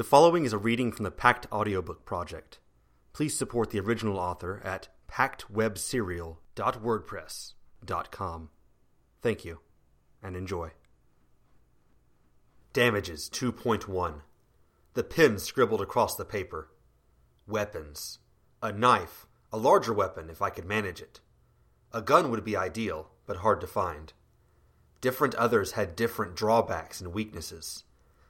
The following is a reading from the Pact Audiobook Project. Please support the original author at pactwebserial.wordpress.com. Thank you, and enjoy. Damages 2.1 The pen scribbled across the paper. Weapons. A knife, a larger weapon if I could manage it. A gun would be ideal, but hard to find. Different others had different drawbacks and weaknesses.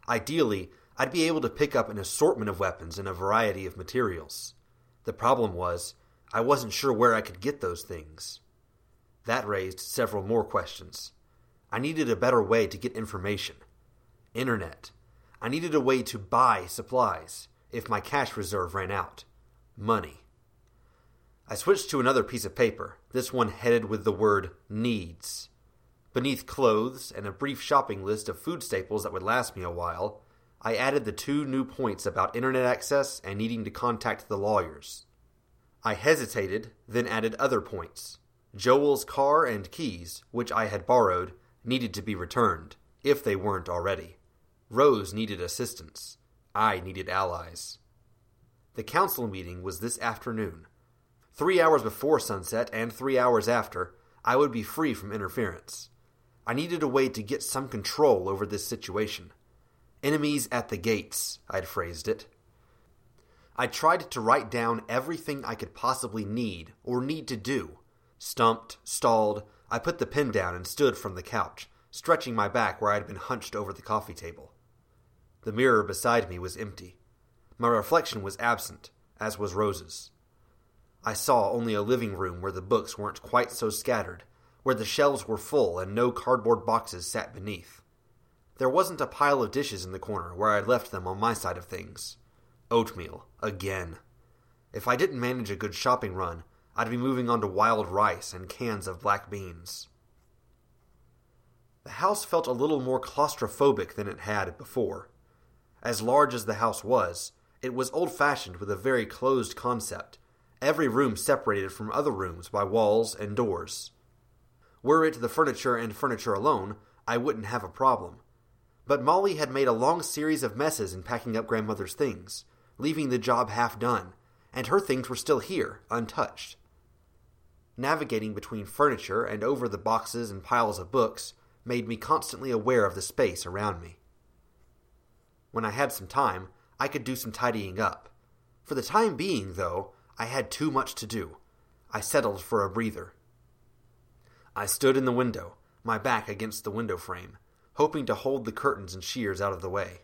Ideally, I'd be able to pick up an assortment of weapons in a variety of materials. The problem was, I wasn't sure where I could get those things. That raised several more questions. I needed a better way to get information. Internet. I needed a way to buy supplies if my cash reserve ran out. Money. I switched to another piece of paper, this one headed with the word needs. Beneath clothes and a brief shopping list of food staples that would last me a while, I added the two new points about internet access and needing to contact the lawyers. I hesitated, then added other points. Joel's car and keys, which I had borrowed, needed to be returned, if they weren't already. Rose needed assistance. I needed allies. The council meeting was this afternoon. Three hours before sunset and three hours after, I would be free from interference. I needed a way to get some control over this situation. Enemies at the gates, I'd phrased it. I tried to write down everything I could possibly need or need to do. Stumped, stalled, I put the pen down and stood from the couch, stretching my back where I had been hunched over the coffee table. The mirror beside me was empty. My reflection was absent, as was Rose's. I saw only a living room where the books weren't quite so scattered, where the shelves were full and no cardboard boxes sat beneath. There wasn't a pile of dishes in the corner where I'd left them on my side of things. Oatmeal, again. If I didn't manage a good shopping run, I'd be moving on to wild rice and cans of black beans. The house felt a little more claustrophobic than it had before. As large as the house was, it was old fashioned with a very closed concept, every room separated from other rooms by walls and doors. Were it the furniture and furniture alone, I wouldn't have a problem. But Molly had made a long series of messes in packing up grandmother's things, leaving the job half done, and her things were still here, untouched. Navigating between furniture and over the boxes and piles of books made me constantly aware of the space around me. When I had some time, I could do some tidying up. For the time being, though, I had too much to do. I settled for a breather. I stood in the window, my back against the window frame, hoping to hold the curtains and shears out of the way.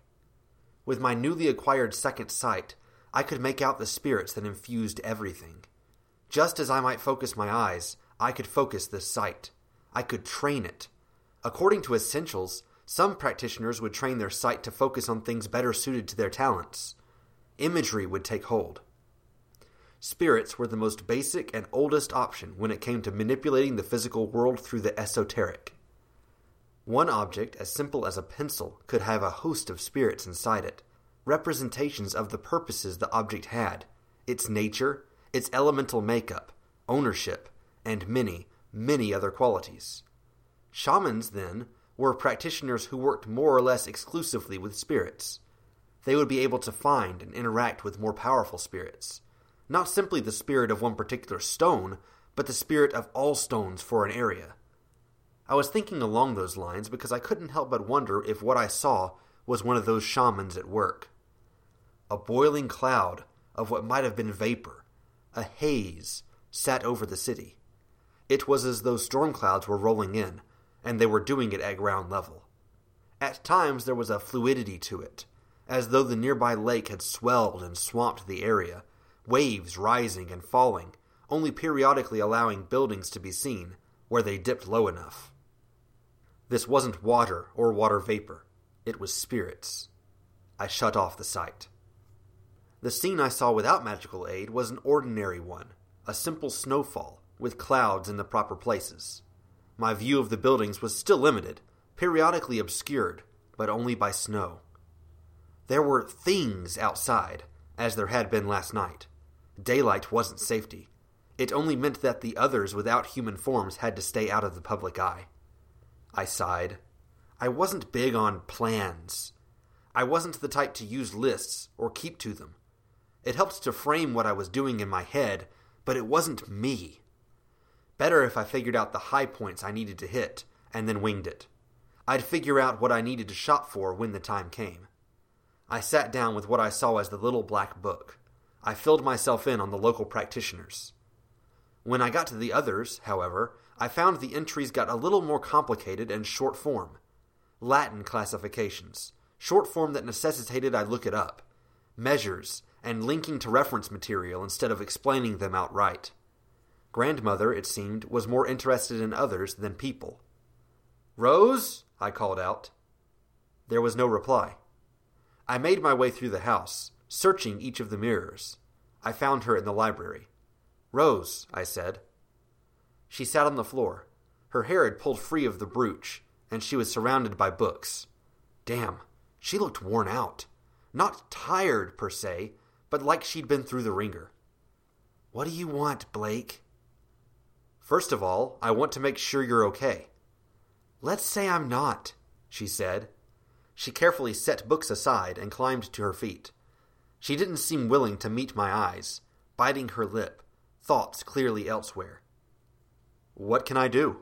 With my newly acquired second sight, I could make out the spirits that infused everything. Just as I might focus my eyes, I could focus this sight. I could train it. According to Essentials, some practitioners would train their sight to focus on things better suited to their talents. Imagery would take hold. Spirits were the most basic and oldest option when it came to manipulating the physical world through the esoteric. One object as simple as a pencil could have a host of spirits inside it, representations of the purposes the object had, its nature, its elemental makeup, ownership, and many, many other qualities. Shamans, then, were practitioners who worked more or less exclusively with spirits. They would be able to find and interact with more powerful spirits. Not simply the spirit of one particular stone, but the spirit of all stones for an area. I was thinking along those lines because I couldn't help but wonder if what I saw was one of those shamans at work. A boiling cloud of what might have been vapor, a haze, sat over the city. It was as though storm clouds were rolling in, and they were doing it at ground level. At times there was a fluidity to it, as though the nearby lake had swelled and swamped the area, waves rising and falling, only periodically allowing buildings to be seen where they dipped low enough. This wasn't water or water vapor, it was spirits. I shut off the sight. The scene I saw without magical aid was an ordinary one, a simple snowfall, with clouds in the proper places. My view of the buildings was still limited, periodically obscured, but only by snow. There were things outside, as there had been last night. Daylight wasn't safety. It only meant that the others without human forms had to stay out of the public eye. I sighed. I wasn't big on plans. I wasn't the type to use lists or keep to them. It helped to frame what I was doing in my head, but it wasn't me. Better if I figured out the high points I needed to hit and then winged it. I'd figure out what I needed to shop for when the time came. I sat down with what I saw as the little black book. I filled myself in on the local practitioners. When I got to the others, however, I found the entries got a little more complicated and short form. Latin classifications, short form that necessitated I look it up, measures, and linking to reference material instead of explaining them outright. Grandmother, it seemed, was more interested in others than people. Rose? I called out. There was no reply. I made my way through the house, searching each of the mirrors. I found her in the library. Rose, I said. She sat on the floor. Her hair had pulled free of the brooch, and she was surrounded by books. Damn, she looked worn out. Not tired, per se, but like she'd been through the ringer. What do you want, Blake? First of all, I want to make sure you're okay. Let's say I'm not, she said. She carefully set books aside and climbed to her feet. She didn't seem willing to meet my eyes, biting her lip, thoughts clearly elsewhere. What can I do?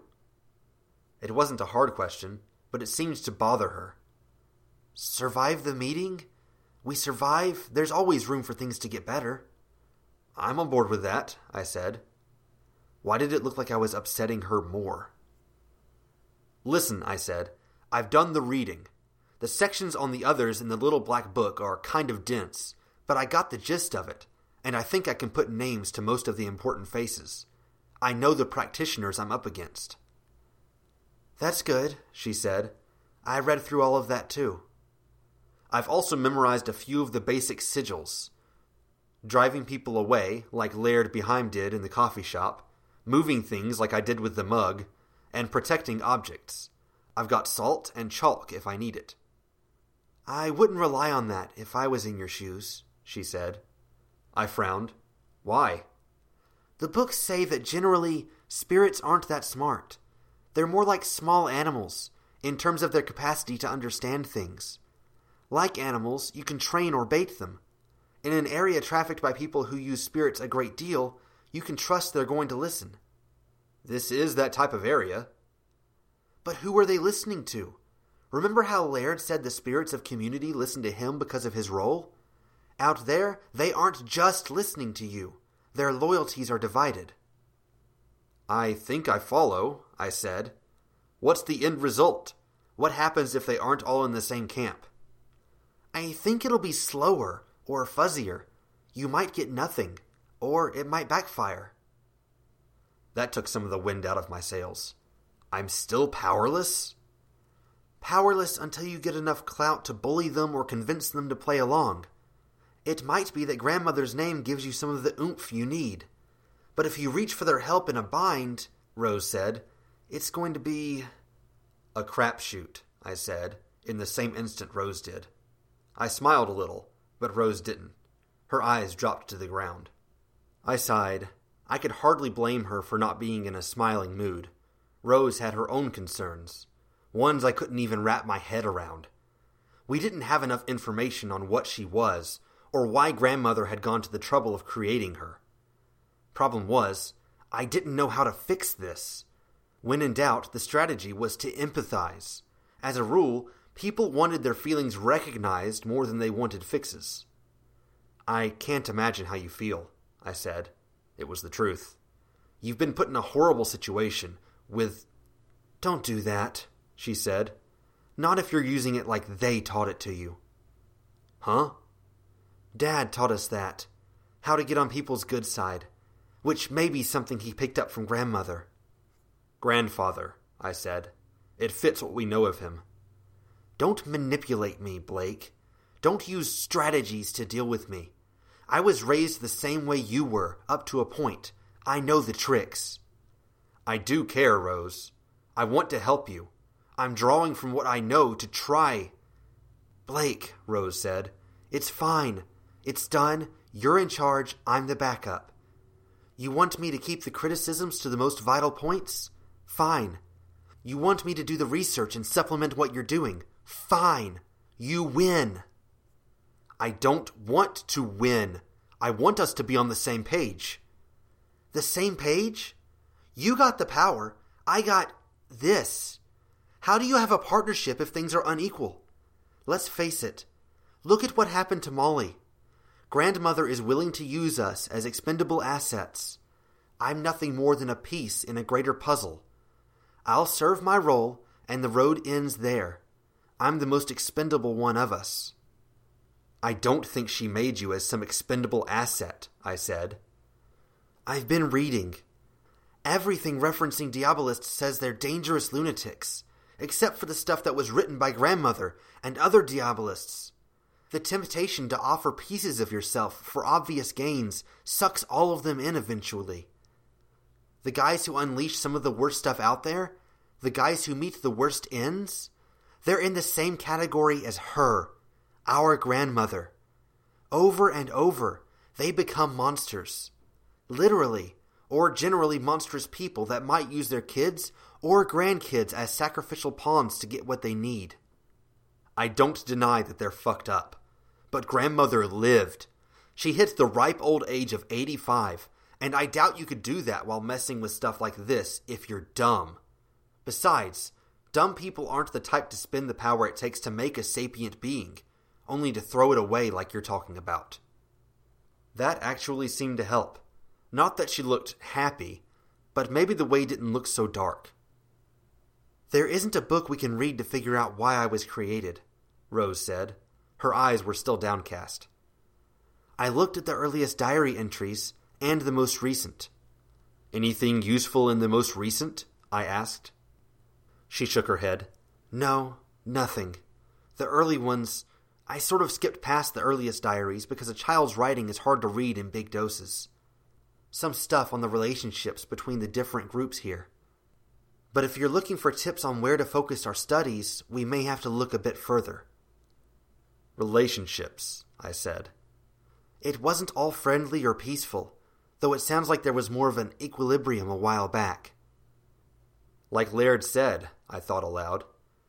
It wasn't a hard question, but it seemed to bother her. Survive the meeting? We survive. There's always room for things to get better. I'm on board with that, I said. Why did it look like I was upsetting her more? Listen, I said. I've done the reading. The sections on the others in the little black book are kind of dense, but I got the gist of it, and I think I can put names to most of the important faces. I know the practitioners I'm up against. That's good, she said. I read through all of that too. I've also memorized a few of the basic sigils. Driving people away, like Laird Behaim did in the coffee shop, moving things like I did with the mug, and protecting objects. I've got salt and chalk if I need it. I wouldn't rely on that if I was in your shoes, she said. I frowned. Why? The books say that generally spirits aren't that smart. They're more like small animals in terms of their capacity to understand things. Like animals, you can train or bait them. In an area trafficked by people who use spirits a great deal, you can trust they're going to listen. This is that type of area. But who are they listening to? Remember how Laird said the spirits of community listen to him because of his role? Out there, they aren't just listening to you. Their loyalties are divided. I think I follow, I said. What's the end result? What happens if they aren't all in the same camp? I think it'll be slower or fuzzier. You might get nothing, or it might backfire. That took some of the wind out of my sails. I'm still powerless? Powerless until you get enough clout to bully them or convince them to play along. It might be that grandmother's name gives you some of the oomph you need. But if you reach for their help in a bind, Rose said, it's going to be. A crapshoot, I said, in the same instant Rose did. I smiled a little, but Rose didn't. Her eyes dropped to the ground. I sighed. I could hardly blame her for not being in a smiling mood. Rose had her own concerns, ones I couldn't even wrap my head around. We didn't have enough information on what she was, or why grandmother had gone to the trouble of creating her. Problem was, I didn't know how to fix this. When in doubt, the strategy was to empathize. As a rule, People wanted their feelings recognized more than they wanted fixes. I can't imagine how you feel, I said. It was the truth. You've been put in a horrible situation with. Don't do that, she said. Not if you're using it like they taught it to you. Huh? Dad taught us that. How to get on people's good side. Which may be something he picked up from grandmother. Grandfather, I said. It fits what we know of him. Don't manipulate me, Blake. Don't use strategies to deal with me. I was raised the same way you were, up to a point. I know the tricks. I do care, Rose. I want to help you. I'm drawing from what I know to try. Blake, Rose said, it's fine. It's done. You're in charge. I'm the backup. You want me to keep the criticisms to the most vital points? Fine. You want me to do the research and supplement what you're doing? Fine. You win. I don't want to win. I want us to be on the same page. The same page? You got the power. I got this. How do you have a partnership if things are unequal? Let's face it. Look at what happened to Molly. Grandmother is willing to use us as expendable assets. I'm nothing more than a piece in a greater puzzle. I'll serve my role, and the road ends there. I'm the most expendable one of us. I don't think she made you as some expendable asset, I said. I've been reading. Everything referencing Diabolists says they're dangerous lunatics, except for the stuff that was written by grandmother and other Diabolists. The temptation to offer pieces of yourself for obvious gains sucks all of them in eventually. The guys who unleash some of the worst stuff out there, the guys who meet the worst ends, they're in the same category as her, our grandmother. Over and over, they become monsters literally, or generally monstrous people that might use their kids or grandkids as sacrificial pawns to get what they need. I don't deny that they're fucked up, but grandmother lived. She hit the ripe old age of 85, and I doubt you could do that while messing with stuff like this if you're dumb. Besides, dumb people aren't the type to spend the power it takes to make a sapient being, only to throw it away like you're talking about. That actually seemed to help. Not that she looked happy, but maybe the way didn't look so dark. There isn't a book we can read to figure out why I was created, Rose said. Her eyes were still downcast. I looked at the earliest diary entries and the most recent. Anything useful in the most recent? I asked. She shook her head. No, nothing. The early ones, I sort of skipped past the earliest diaries because a child's writing is hard to read in big doses some stuff on the relationships between the different groups here. But if you're looking for tips on where to focus our studies, we may have to look a bit further. Relationships, I said. It wasn't all friendly or peaceful, though it sounds like there was more of an equilibrium a while back. Like Laird said, I thought aloud,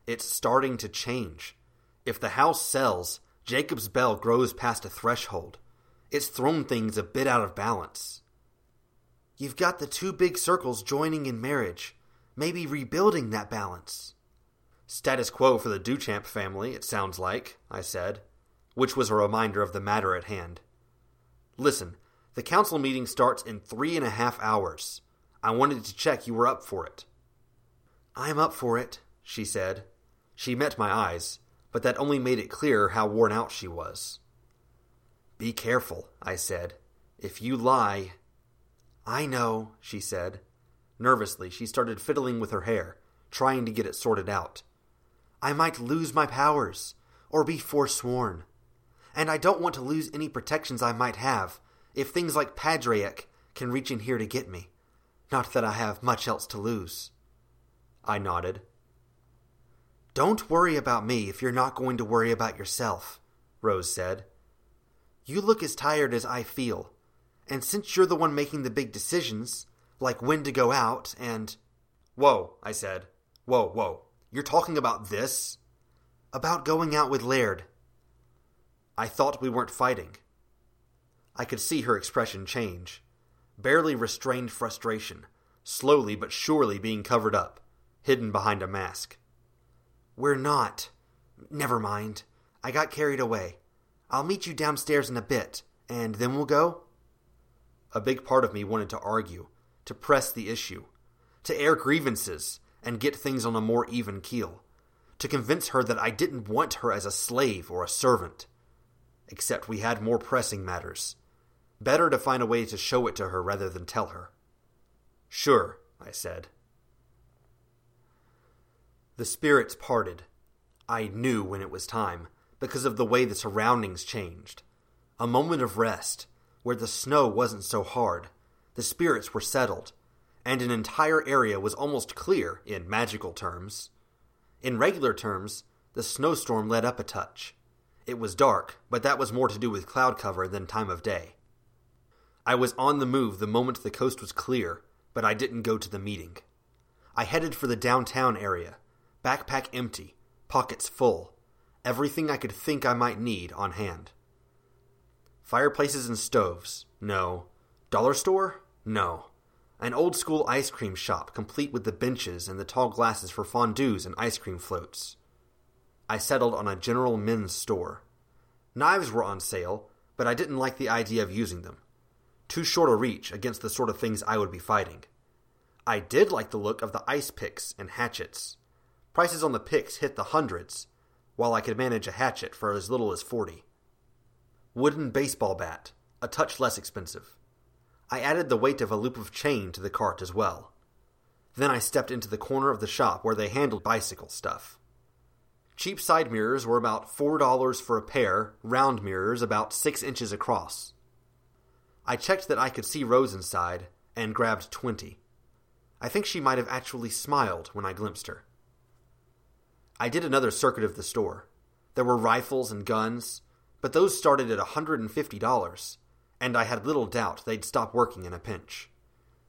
it's starting to change. If the house sells, Jacob's bell grows past a threshold. It's thrown things a bit out of balance. You've got the two big circles joining in marriage, maybe rebuilding that balance. Status quo for the Duchamp family, it sounds like, I said, which was a reminder of the matter at hand. Listen, the council meeting starts in three and a half hours. I wanted to check you were up for it. I'm up for it, she said. She met my eyes, but that only made it clearer how worn out she was. Be careful, I said. If you lie, I know, she said. Nervously, she started fiddling with her hair, trying to get it sorted out. I might lose my powers, or be forsworn. And I don't want to lose any protections I might have if things like Padraic can reach in here to get me. Not that I have much else to lose. I nodded. Don't worry about me if you're not going to worry about yourself, Rose said. You look as tired as I feel, and since you're the one making the big decisions, like when to go out and. Whoa, I said. Whoa, whoa. You're talking about this? About going out with Laird. I thought we weren't fighting. I could see her expression change. Barely restrained frustration, slowly but surely being covered up, hidden behind a mask. We're not. Never mind. I got carried away. I'll meet you downstairs in a bit, and then we'll go? A big part of me wanted to argue, to press the issue, to air grievances and get things on a more even keel, to convince her that I didn't want her as a slave or a servant. Except we had more pressing matters. Better to find a way to show it to her rather than tell her. Sure, I said. The spirits parted. I knew when it was time, because of the way the surroundings changed. A moment of rest, where the snow wasn't so hard, the spirits were settled, and an entire area was almost clear in magical terms. In regular terms, the snowstorm let up a touch. It was dark, but that was more to do with cloud cover than time of day. I was on the move the moment the coast was clear, but I didn't go to the meeting. I headed for the downtown area, backpack empty, pockets full, everything I could think I might need on hand. Fireplaces and stoves? No. Dollar store? No. An old school ice cream shop, complete with the benches and the tall glasses for fondues and ice cream floats. I settled on a general men's store. Knives were on sale, but I didn't like the idea of using them. Too short a reach against the sort of things I would be fighting. I did like the look of the ice picks and hatchets. Prices on the picks hit the hundreds, while I could manage a hatchet for as little as forty. Wooden baseball bat, a touch less expensive. I added the weight of a loop of chain to the cart as well. Then I stepped into the corner of the shop where they handled bicycle stuff. Cheap side mirrors were about $4 for a pair, round mirrors about 6 inches across. I checked that I could see Rose inside and grabbed 20. I think she might have actually smiled when I glimpsed her. I did another circuit of the store. There were rifles and guns, but those started at $150, and I had little doubt they'd stop working in a pinch.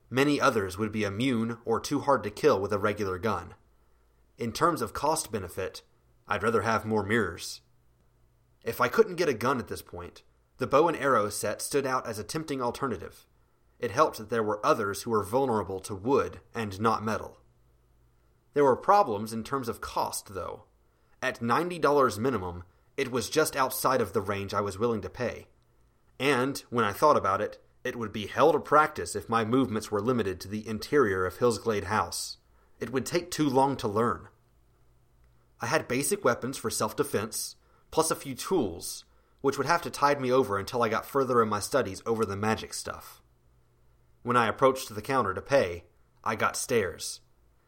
Many others would be immune or too hard to kill with a regular gun. In terms of cost benefit, I'd rather have more mirrors. If I couldn't get a gun at this point, the bow and arrow set stood out as a tempting alternative. It helped that there were others who were vulnerable to wood and not metal. There were problems in terms of cost, though. At $90 minimum, it was just outside of the range I was willing to pay. And, when I thought about it, it would be hell to practice if my movements were limited to the interior of Hillsglade House. It would take too long to learn. I had basic weapons for self defense, plus a few tools, which would have to tide me over until I got further in my studies over the magic stuff. When I approached the counter to pay, I got stares.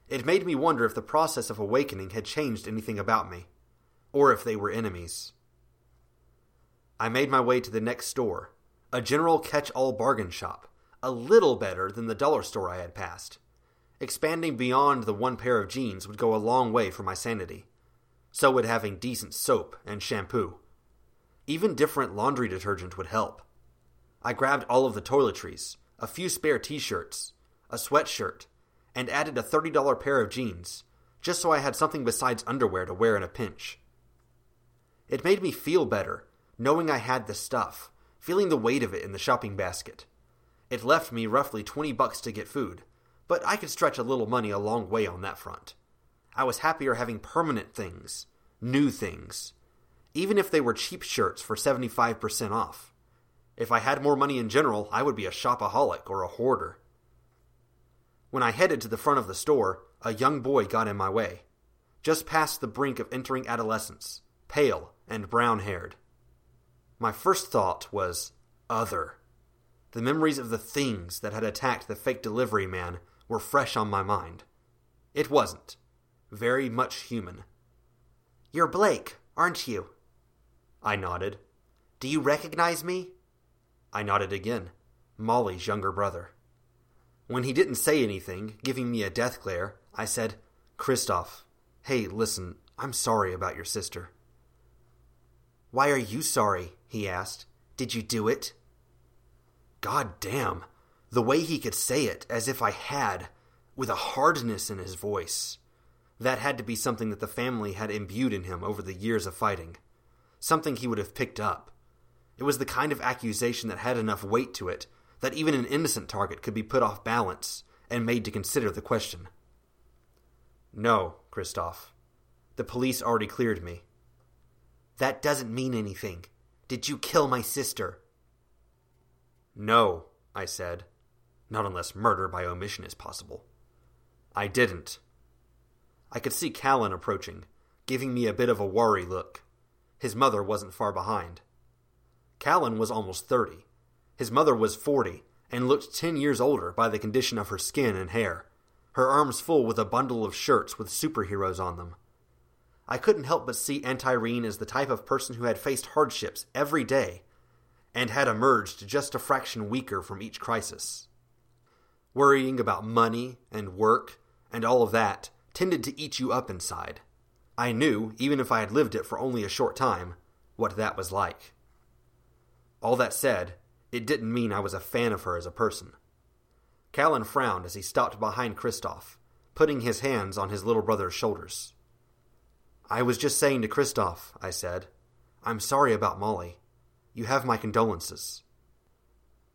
It made me wonder if the process of awakening had changed anything about me, or if they were enemies. I made my way to the next store, a general catch all bargain shop, a little better than the dollar store I had passed. Expanding beyond the one pair of jeans would go a long way for my sanity. So would having decent soap and shampoo. Even different laundry detergent would help. I grabbed all of the toiletries, a few spare t shirts, a sweatshirt, and added a $30 pair of jeans, just so I had something besides underwear to wear in a pinch. It made me feel better, knowing I had the stuff, feeling the weight of it in the shopping basket. It left me roughly 20 bucks to get food, but I could stretch a little money a long way on that front. I was happier having permanent things, new things, even if they were cheap shirts for 75% off. If I had more money in general, I would be a shopaholic or a hoarder. When I headed to the front of the store, a young boy got in my way, just past the brink of entering adolescence, pale and brown haired. My first thought was other. The memories of the things that had attacked the fake delivery man were fresh on my mind. It wasn't very much human. You're Blake, aren't you? I nodded. Do you recognize me? I nodded again. Molly's younger brother. When he didn't say anything, giving me a death glare, I said, Christoff, hey, listen, I'm sorry about your sister. Why are you sorry? He asked. Did you do it? God damn, the way he could say it as if I had, with a hardness in his voice. That had to be something that the family had imbued in him over the years of fighting. Something he would have picked up. It was the kind of accusation that had enough weight to it that even an innocent target could be put off balance and made to consider the question. No, Christoff. The police already cleared me. That doesn't mean anything. Did you kill my sister? No, I said. Not unless murder by omission is possible. I didn't. I could see Callan approaching, giving me a bit of a worry look. His mother wasn't far behind. Callan was almost thirty. His mother was forty, and looked ten years older by the condition of her skin and hair, her arms full with a bundle of shirts with superheroes on them. I couldn't help but see Aunt Irene as the type of person who had faced hardships every day and had emerged just a fraction weaker from each crisis. Worrying about money and work and all of that tended to eat you up inside. I knew, even if I had lived it for only a short time, what that was like. All that said, it didn't mean I was a fan of her as a person. Callan frowned as he stopped behind Christoff, putting his hands on his little brother's shoulders. I was just saying to Christoff, I said. I'm sorry about Molly. You have my condolences.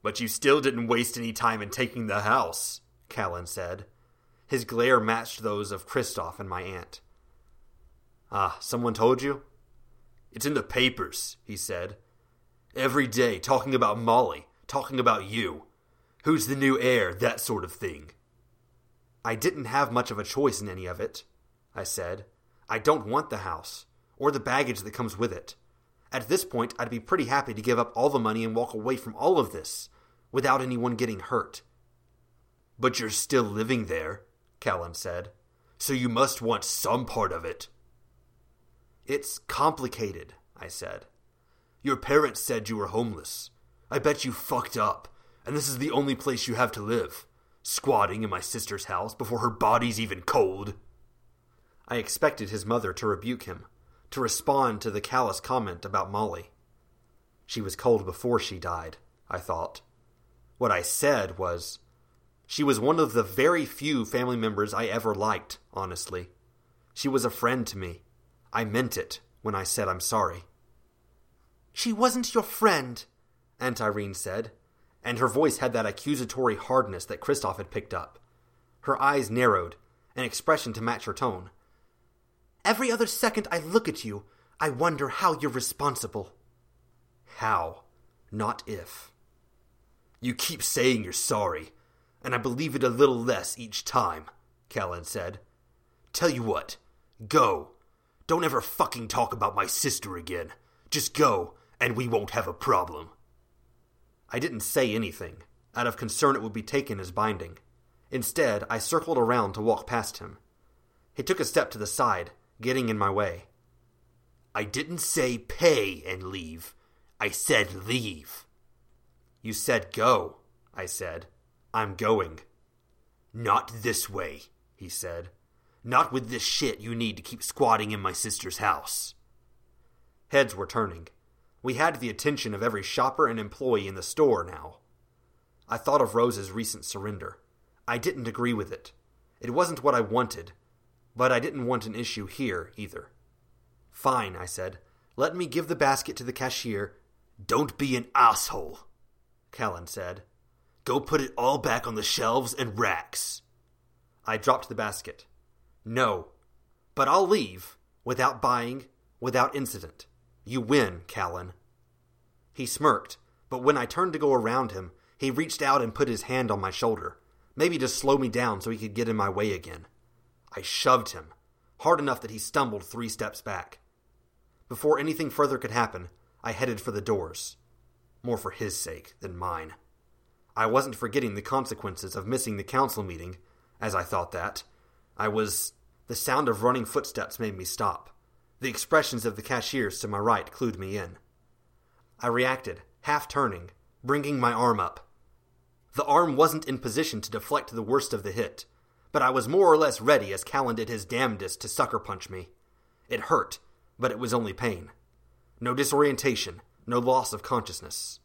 But you still didn't waste any time in taking the house, Callan said. His glare matched those of Christoff and my aunt. Ah, someone told you? It's in the papers, he said. Every day, talking about Molly, talking about you. Who's the new heir, that sort of thing. I didn't have much of a choice in any of it, I said. I don't want the house, or the baggage that comes with it. At this point, I'd be pretty happy to give up all the money and walk away from all of this, without anyone getting hurt. But you're still living there, Callan said, so you must want some part of it. It's complicated, I said. Your parents said you were homeless. I bet you fucked up, and this is the only place you have to live. Squatting in my sister's house before her body's even cold. I expected his mother to rebuke him, to respond to the callous comment about Molly. She was cold before she died, I thought. What I said was, she was one of the very few family members I ever liked, honestly. She was a friend to me. I meant it when I said I'm sorry. She wasn't your friend, Aunt Irene said, and her voice had that accusatory hardness that Christoff had picked up. Her eyes narrowed, an expression to match her tone. Every other second I look at you, I wonder how you're responsible. How, not if. You keep saying you're sorry, and I believe it a little less each time, Callan said. Tell you what, go. Don't ever fucking talk about my sister again. Just go, and we won't have a problem. I didn't say anything, out of concern it would be taken as binding. Instead, I circled around to walk past him. He took a step to the side, getting in my way. I didn't say pay and leave. I said leave. You said go, I said. I'm going. Not this way, he said. Not with this shit you need to keep squatting in my sister's house. Heads were turning. We had the attention of every shopper and employee in the store now. I thought of Rose's recent surrender. I didn't agree with it. It wasn't what I wanted, but I didn't want an issue here either. Fine, I said. Let me give the basket to the cashier. Don't be an asshole, Callan said. Go put it all back on the shelves and racks. I dropped the basket. No, but I'll leave without buying, without incident. You win, Callan. He smirked, but when I turned to go around him, he reached out and put his hand on my shoulder, maybe to slow me down so he could get in my way again. I shoved him, hard enough that he stumbled three steps back. Before anything further could happen, I headed for the doors. More for his sake than mine. I wasn't forgetting the consequences of missing the council meeting, as I thought that. I was. The sound of running footsteps made me stop. The expressions of the cashiers to my right clued me in. I reacted, half turning, bringing my arm up. The arm wasn't in position to deflect the worst of the hit, but I was more or less ready as Callan did his damnedest to sucker punch me. It hurt, but it was only pain. No disorientation, no loss of consciousness.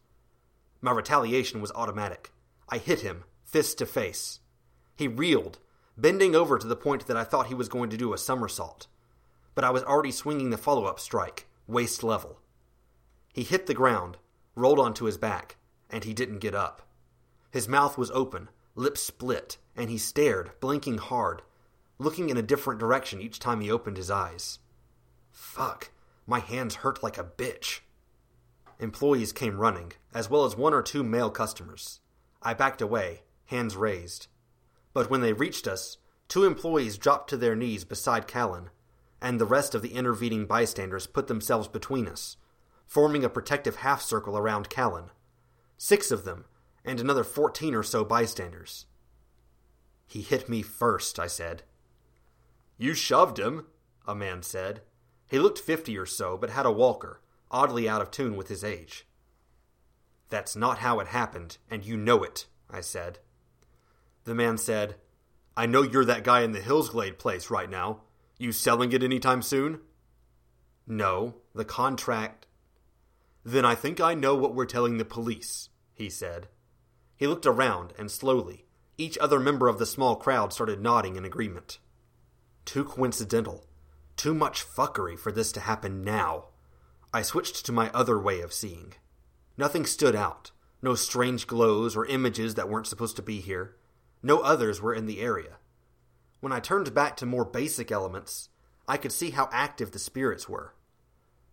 My retaliation was automatic. I hit him, fist to face. He reeled, bending over to the point that I thought he was going to do a somersault. But I was already swinging the follow up strike, waist level. He hit the ground, rolled onto his back, and he didn't get up. His mouth was open, lips split, and he stared, blinking hard, looking in a different direction each time he opened his eyes. Fuck, my hands hurt like a bitch. Employees came running, as well as one or two male customers. I backed away, hands raised. But when they reached us, two employees dropped to their knees beside Callan, and the rest of the intervening bystanders put themselves between us, forming a protective half circle around Callan. Six of them, and another fourteen or so bystanders. He hit me first, I said. You shoved him, a man said. He looked fifty or so, but had a walker, oddly out of tune with his age. That's not how it happened, and you know it, I said. The man said, I know you're that guy in the Hillsglade place right now. You selling it any time soon? No, the contract. Then I think I know what we're telling the police, he said. He looked around, and slowly, each other member of the small crowd started nodding in agreement. Too coincidental. Too much fuckery for this to happen now. I switched to my other way of seeing. Nothing stood out. No strange glows or images that weren't supposed to be here. No others were in the area. When I turned back to more basic elements, I could see how active the spirits were.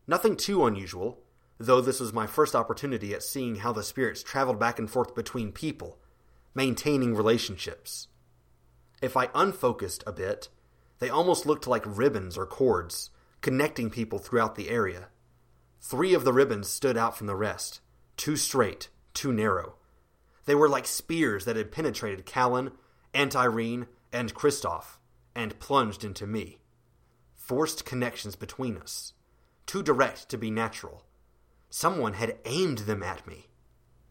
Nothing too unusual, though this was my first opportunity at seeing how the spirits traveled back and forth between people, maintaining relationships. If I unfocused a bit, they almost looked like ribbons or cords, connecting people throughout the area. Three of the ribbons stood out from the rest, too straight, too narrow. They were like spears that had penetrated Callan, Aunt Irene, and Christoff, and plunged into me. Forced connections between us, too direct to be natural. Someone had aimed them at me.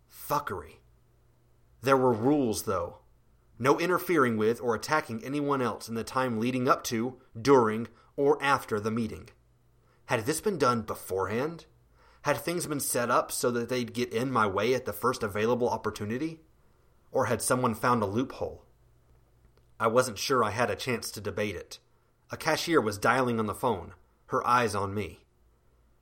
Fuckery. There were rules, though. No interfering with or attacking anyone else in the time leading up to, during, or after the meeting. Had this been done beforehand? Had things been set up so that they'd get in my way at the first available opportunity? Or had someone found a loophole? I wasn't sure I had a chance to debate it. A cashier was dialing on the phone, her eyes on me.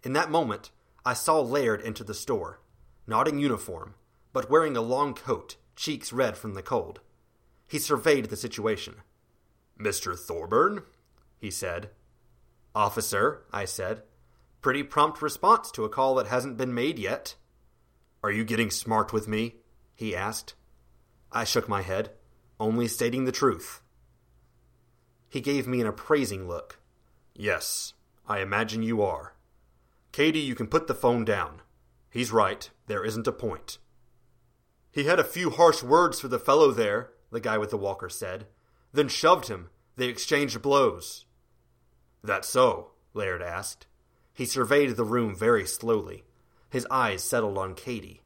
In that moment, I saw Laird enter the store, not in uniform, but wearing a long coat, cheeks red from the cold. He surveyed the situation. Mr. Thorburn? he said. Officer, I said. Pretty prompt response to a call that hasn't been made yet. Are you getting smart with me? he asked. I shook my head, only stating the truth. He gave me an appraising look. Yes, I imagine you are. Katie, you can put the phone down. He's right, there isn't a point. He had a few harsh words for the fellow there, the guy with the walker said, then shoved him. They exchanged blows. That so? Laird asked. He surveyed the room very slowly. His eyes settled on Katie.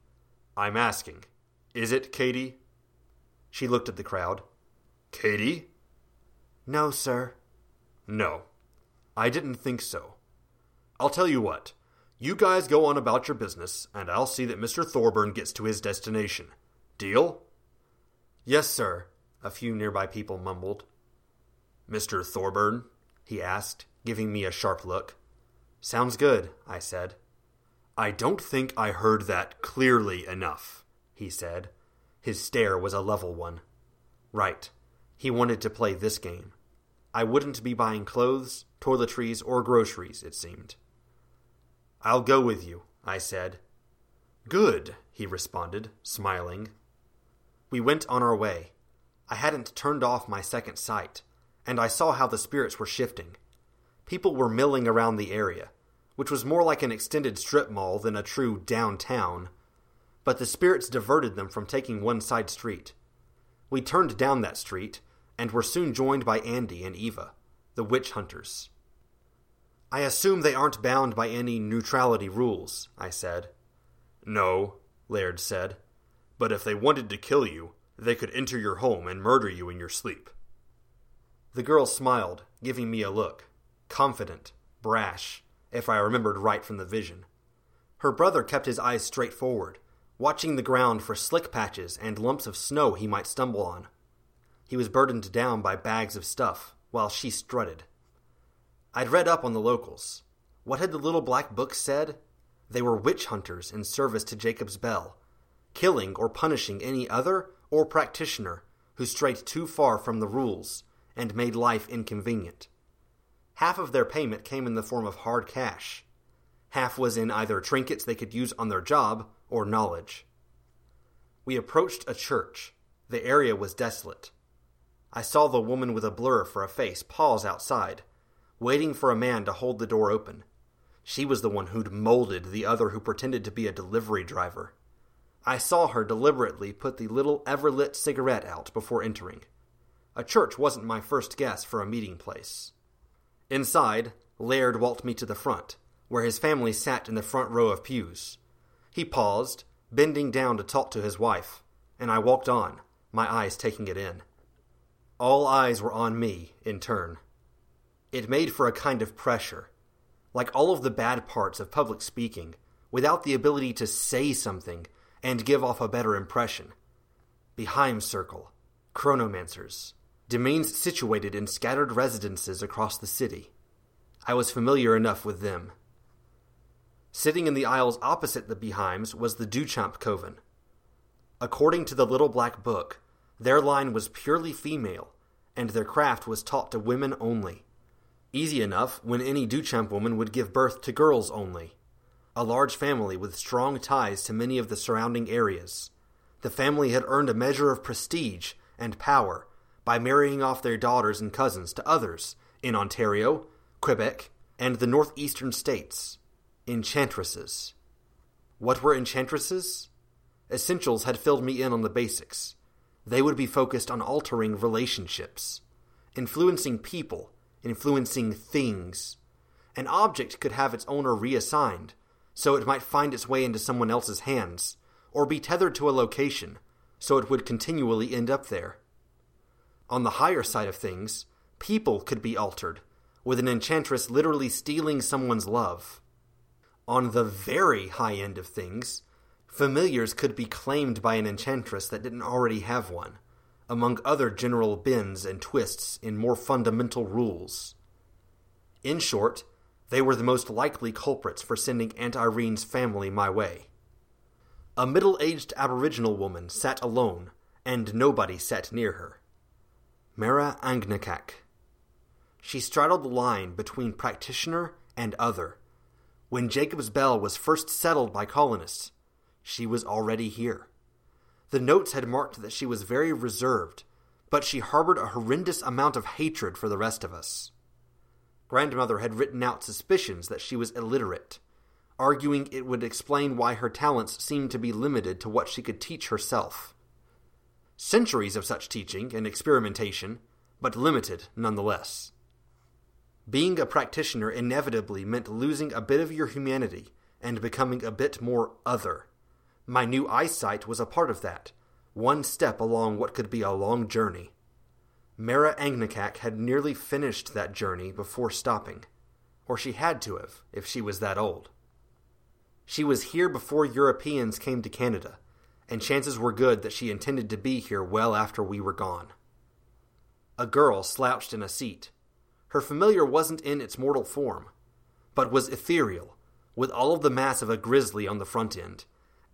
I'm asking, is it Katie? She looked at the crowd. Katie? No, sir. No. I didn't think so. I'll tell you what. You guys go on about your business, and I'll see that Mr. Thorburn gets to his destination. Deal? Yes, sir, a few nearby people mumbled. Mr. Thorburn? he asked, giving me a sharp look. Sounds good, I said. I don't think I heard that clearly enough, he said. His stare was a level one. Right. He wanted to play this game. I wouldn't be buying clothes, toiletries, or groceries, it seemed. I'll go with you, I said. Good, he responded, smiling. We went on our way. I hadn't turned off my second sight, and I saw how the spirits were shifting. People were milling around the area, which was more like an extended strip mall than a true downtown, but the spirits diverted them from taking one side street. We turned down that street and were soon joined by Andy and Eva, the witch hunters. I assume they aren't bound by any neutrality rules, I said. No, Laird said. But if they wanted to kill you, they could enter your home and murder you in your sleep. The girl smiled, giving me a look. Confident, brash, if I remembered right from the vision. Her brother kept his eyes straight forward, watching the ground for slick patches and lumps of snow he might stumble on. He was burdened down by bags of stuff, while she strutted. I'd read up on the locals. What had the little black book said? They were witch hunters in service to Jacob's Bell, killing or punishing any other or practitioner who strayed too far from the rules and made life inconvenient. Half of their payment came in the form of hard cash. Half was in either trinkets they could use on their job or knowledge. We approached a church. The area was desolate. I saw the woman with a blur for a face pause outside, waiting for a man to hold the door open. She was the one who'd molded the other who pretended to be a delivery driver. I saw her deliberately put the little ever-lit cigarette out before entering. A church wasn't my first guess for a meeting place. Inside, Laird walked me to the front, where his family sat in the front row of pews. He paused, bending down to talk to his wife, and I walked on, my eyes taking it in. All eyes were on me, in turn. It made for a kind of pressure. Like all of the bad parts of public speaking, without the ability to say something and give off a better impression. Behaim Circle, Chronomancers, domains situated in scattered residences across the city. I was familiar enough with them. Sitting in the aisles opposite the Behaims was the Duchamp Coven. According to the Little Black Book, their line was purely female, and their craft was taught to women only. Easy enough when any Duchamp woman would give birth to girls only. A large family with strong ties to many of the surrounding areas. The family had earned a measure of prestige and power by marrying off their daughters and cousins to others in Ontario, Quebec, and the northeastern states. Enchantresses. What were enchantresses? Essentials had filled me in on the basics. They would be focused on altering relationships, influencing people, influencing things. An object could have its owner reassigned, so it might find its way into someone else's hands, or be tethered to a location, so it would continually end up there. On the higher side of things, people could be altered, with an enchantress literally stealing someone's love. On the very high end of things, familiars could be claimed by an enchantress that didn't already have one, among other general bends and twists in more fundamental rules. In short, they were the most likely culprits for sending Aunt Irene's family my way. A middle aged Aboriginal woman sat alone, and nobody sat near her. Mara Angnakak. She straddled the line between practitioner and other. When Jacob's Bell was first settled by colonists, she was already here. The notes had marked that she was very reserved, but she harbored a horrendous amount of hatred for the rest of us. Grandmother had written out suspicions that she was illiterate, arguing it would explain why her talents seemed to be limited to what she could teach herself. Centuries of such teaching and experimentation, but limited nonetheless. Being a practitioner inevitably meant losing a bit of your humanity and becoming a bit more other. My new eyesight was a part of that, one step along what could be a long journey. Mara Angnakak had nearly finished that journey before stopping, or she had to have, if she was that old. She was here before Europeans came to Canada, and chances were good that she intended to be here well after we were gone. A girl slouched in a seat, her familiar wasn't in its mortal form, but was ethereal, with all of the mass of a grizzly on the front end,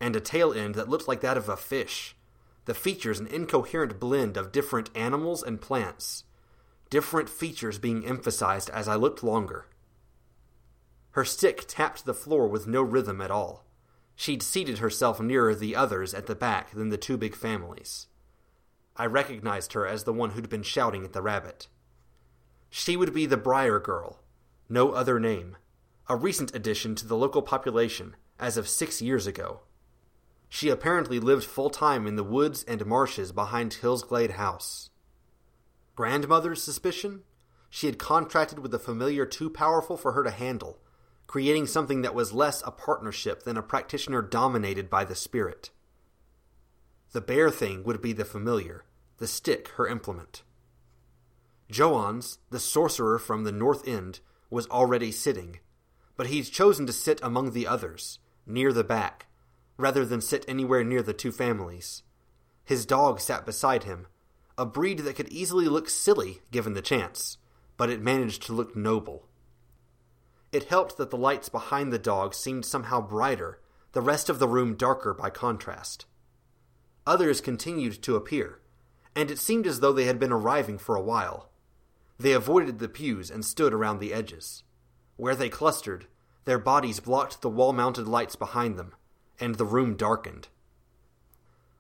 and a tail end that looked like that of a fish. The features an incoherent blend of different animals and plants, different features being emphasized as I looked longer. Her stick tapped the floor with no rhythm at all. She'd seated herself nearer the others at the back than the two big families. I recognized her as the one who'd been shouting at the rabbit. She would be the Briar Girl, no other name, a recent addition to the local population as of six years ago. She apparently lived full time in the woods and marshes behind Hillsglade House. Grandmother's suspicion? She had contracted with a familiar too powerful for her to handle, creating something that was less a partnership than a practitioner dominated by the spirit. The bear thing would be the familiar, the stick her implement. Johannes, the sorcerer from the North End, was already sitting, but he'd chosen to sit among the others, near the back, rather than sit anywhere near the two families. His dog sat beside him, a breed that could easily look silly given the chance, but it managed to look noble. It helped that the lights behind the dog seemed somehow brighter, the rest of the room darker by contrast. Others continued to appear, and it seemed as though they had been arriving for a while. They avoided the pews and stood around the edges. Where they clustered, their bodies blocked the wall mounted lights behind them, and the room darkened.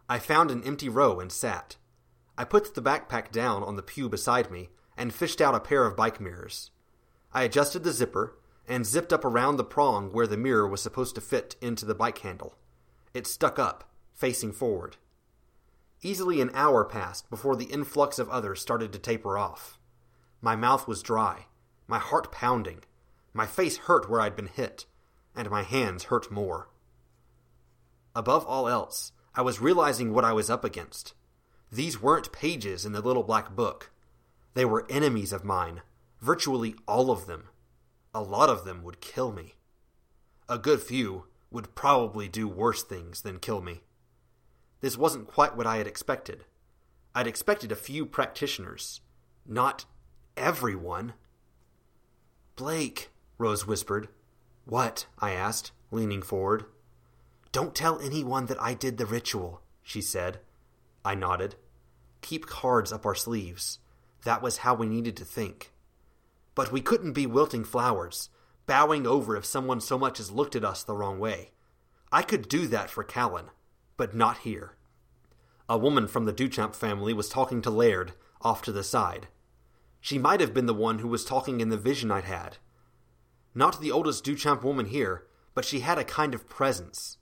I found an empty row and sat. I put the backpack down on the pew beside me and fished out a pair of bike mirrors. I adjusted the zipper and zipped up around the prong where the mirror was supposed to fit into the bike handle. It stuck up, facing forward. Easily an hour passed before the influx of others started to taper off. My mouth was dry, my heart pounding, my face hurt where I'd been hit, and my hands hurt more. Above all else, I was realizing what I was up against. These weren't pages in the little black book. They were enemies of mine, virtually all of them. A lot of them would kill me. A good few would probably do worse things than kill me. This wasn't quite what I had expected. I'd expected a few practitioners, not everyone. Blake, Rose whispered. What? I asked, leaning forward. Don't tell anyone that I did the ritual, she said. I nodded. Keep cards up our sleeves. That was how we needed to think. But we couldn't be wilting flowers, bowing over if someone so much as looked at us the wrong way. I could do that for Callan, but not here. A woman from the Duchamp family was talking to Laird, off to the side. She might have been the one who was talking in the vision I'd had. Not the oldest Duchamp woman here, but she had a kind of presence.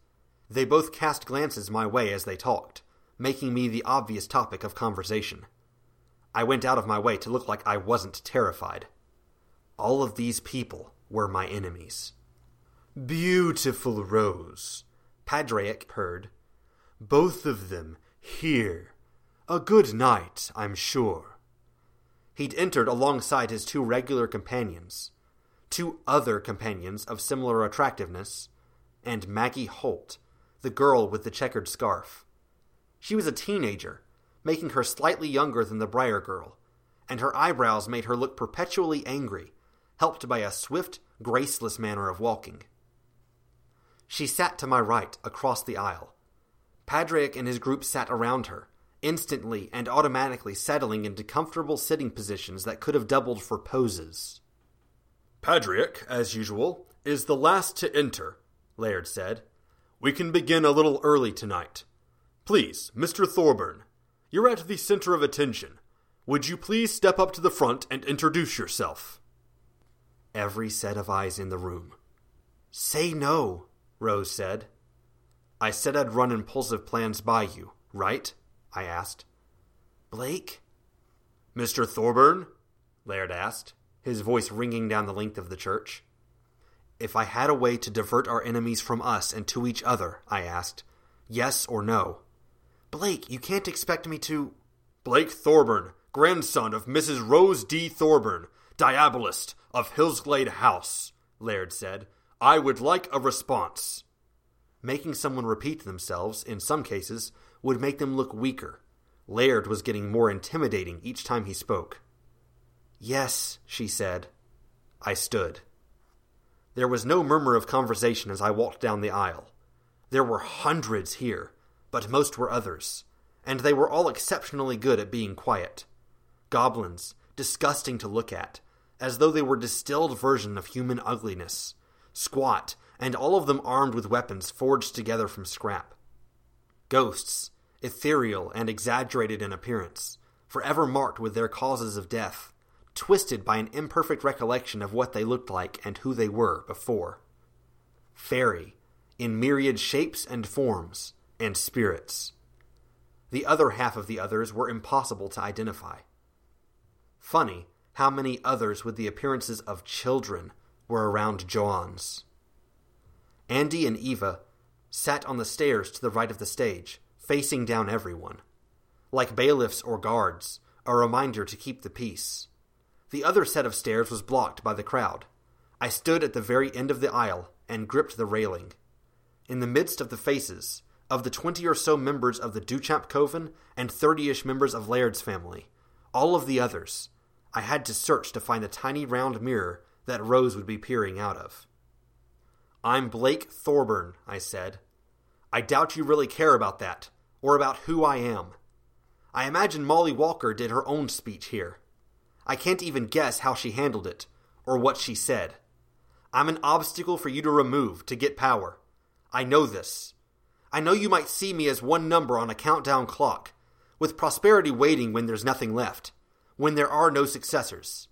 They both cast glances my way as they talked, making me the obvious topic of conversation. I went out of my way to look like I wasn't terrified. All of these people were my enemies. Beautiful Rose, Padraic purred. Both of them here. A good night, I'm sure. He'd entered alongside his two regular companions, two other companions of similar attractiveness, and Maggie Holt, the girl with the checkered scarf. She was a teenager, making her slightly younger than the Briar girl, and her eyebrows made her look perpetually angry, helped by a swift, graceless manner of walking. She sat to my right, across the aisle. Padraic and his group sat around her, instantly and automatically settling into comfortable sitting positions that could have doubled for poses. Padraic, as usual, is the last to enter, Laird said. We can begin a little early tonight. Please, Mr. Thorburn, you're at the center of attention. Would you please step up to the front and introduce yourself? Every set of eyes in the room. Say no, Rose said. I said I'd run impulsive plans by you, right? I asked. Blake? Mr. Thorburn? Laird asked, his voice ringing down the length of the church. If I had a way to divert our enemies from us and to each other, I asked, yes or no. Blake, you can't expect me to. Blake Thorburn, grandson of Mrs. Rose D. Thorburn, diabolist of Hillsglade House, Laird said. I would like a response. Making someone repeat themselves, in some cases, would make them look weaker. Laird was getting more intimidating each time he spoke. Yes, she said. I stood. There was no murmur of conversation as I walked down the aisle. There were hundreds here, but most were others, and they were all exceptionally good at being quiet. Goblins, disgusting to look at, as though they were distilled version of human ugliness, squat, and all of them armed with weapons forged together from scrap. Ghosts, ethereal and exaggerated in appearance, forever marked with their causes of death, twisted by an imperfect recollection of what they looked like and who they were before. Fairy, in myriad shapes and forms, and spirits. The other half of the others were impossible to identify. Funny how many others with the appearances of children were around Johannes. Andy and Eva sat on the stairs to the right of the stage, facing down everyone. Like bailiffs or guards, a reminder to keep the peace. The other set of stairs was blocked by the crowd. I stood at the very end of the aisle and gripped the railing. In the midst of the faces, of the twenty or so members of the Duchamp Coven and thirty ish members of Laird's family, all of the others, I had to search to find the tiny round mirror that Rose would be peering out of. I'm Blake Thorburn, I said. I doubt you really care about that, or about who I am. I imagine Molly Walker did her own speech here. I can't even guess how she handled it, or what she said. I'm an obstacle for you to remove to get power. I know this. I know you might see me as one number on a countdown clock, with prosperity waiting when there's nothing left, when there are no successors.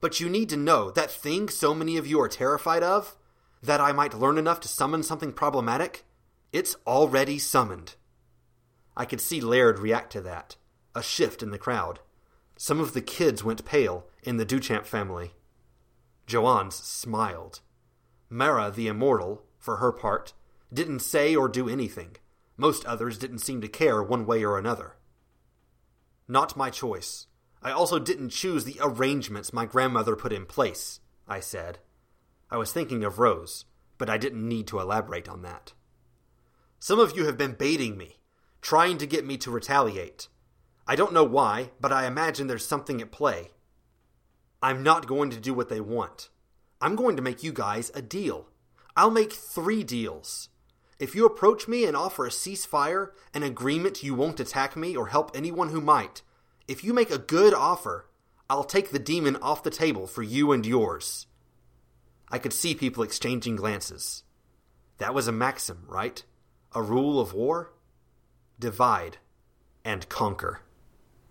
But you need to know that thing so many of you are terrified of, that I might learn enough to summon something problematic, it's already summoned. I could see Laird react to that, a shift in the crowd. Some of the kids went pale in the Duchamp family. Johannes smiled. Mara the Immortal, for her part, didn't say or do anything. Most others didn't seem to care one way or another. Not my choice. I also didn't choose the arrangements my grandmother put in place, I said. I was thinking of Rose, but I didn't need to elaborate on that. Some of you have been baiting me, trying to get me to retaliate. I don't know why, but I imagine there's something at play. I'm not going to do what they want. I'm going to make you guys a deal. I'll make three deals. If you approach me and offer a ceasefire, an agreement you won't attack me or help anyone who might, if you make a good offer, I'll take the demon off the table for you and yours. I could see people exchanging glances. That was a maxim, right? A rule of war? Divide and conquer.